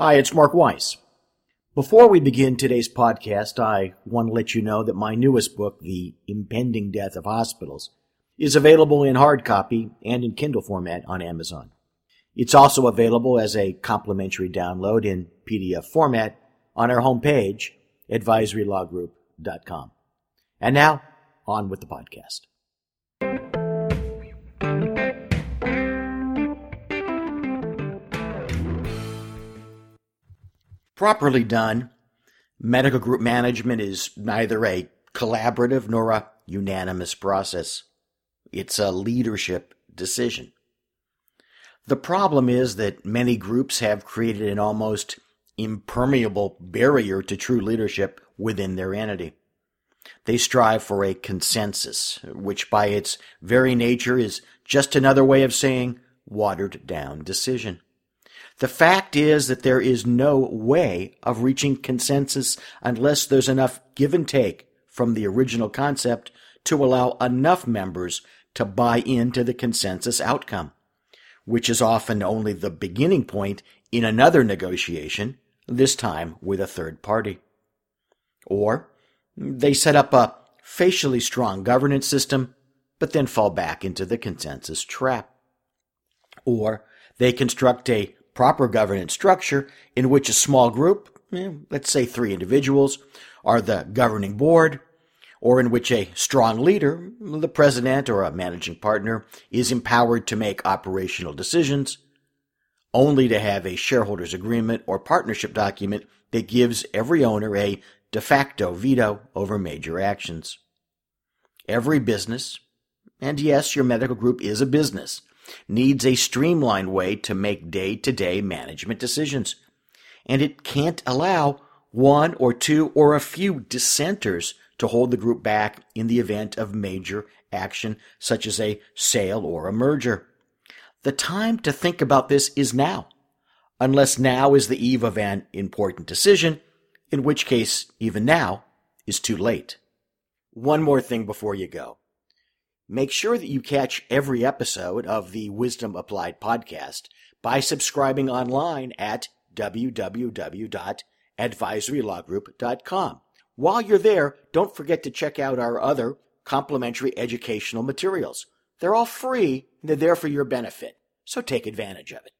Hi, it's Mark Weiss. Before we begin today's podcast, I want to let you know that my newest book, The Impending Death of Hospitals, is available in hard copy and in Kindle format on Amazon. It's also available as a complimentary download in PDF format on our homepage, advisorylawgroup.com. And now, on with the podcast. Properly done, medical group management is neither a collaborative nor a unanimous process. It's a leadership decision. The problem is that many groups have created an almost impermeable barrier to true leadership within their entity. They strive for a consensus, which by its very nature is just another way of saying watered down decision. The fact is that there is no way of reaching consensus unless there's enough give and take from the original concept to allow enough members to buy into the consensus outcome, which is often only the beginning point in another negotiation, this time with a third party. Or they set up a facially strong governance system, but then fall back into the consensus trap. Or they construct a proper governance structure in which a small group, eh, let's say three individuals, are the governing board, or in which a strong leader, the president or a managing partner, is empowered to make operational decisions, only to have a shareholders agreement or partnership document that gives every owner a de facto veto over major actions. Every business, and yes, your medical group is a business, needs a streamlined way to make day to day management decisions. And it can't allow one or two or a few dissenters to hold the group back in the event of major action, such as a sale or a merger. The time to think about this is now, unless now is the eve of an important decision, in which case, even now is too late. One more thing before you go. Make sure that you catch every episode of the Wisdom Applied podcast by subscribing online at www.advisorylawgroup.com. While you're there, don't forget to check out our other complimentary educational materials. They're all free and they're there for your benefit, so take advantage of it.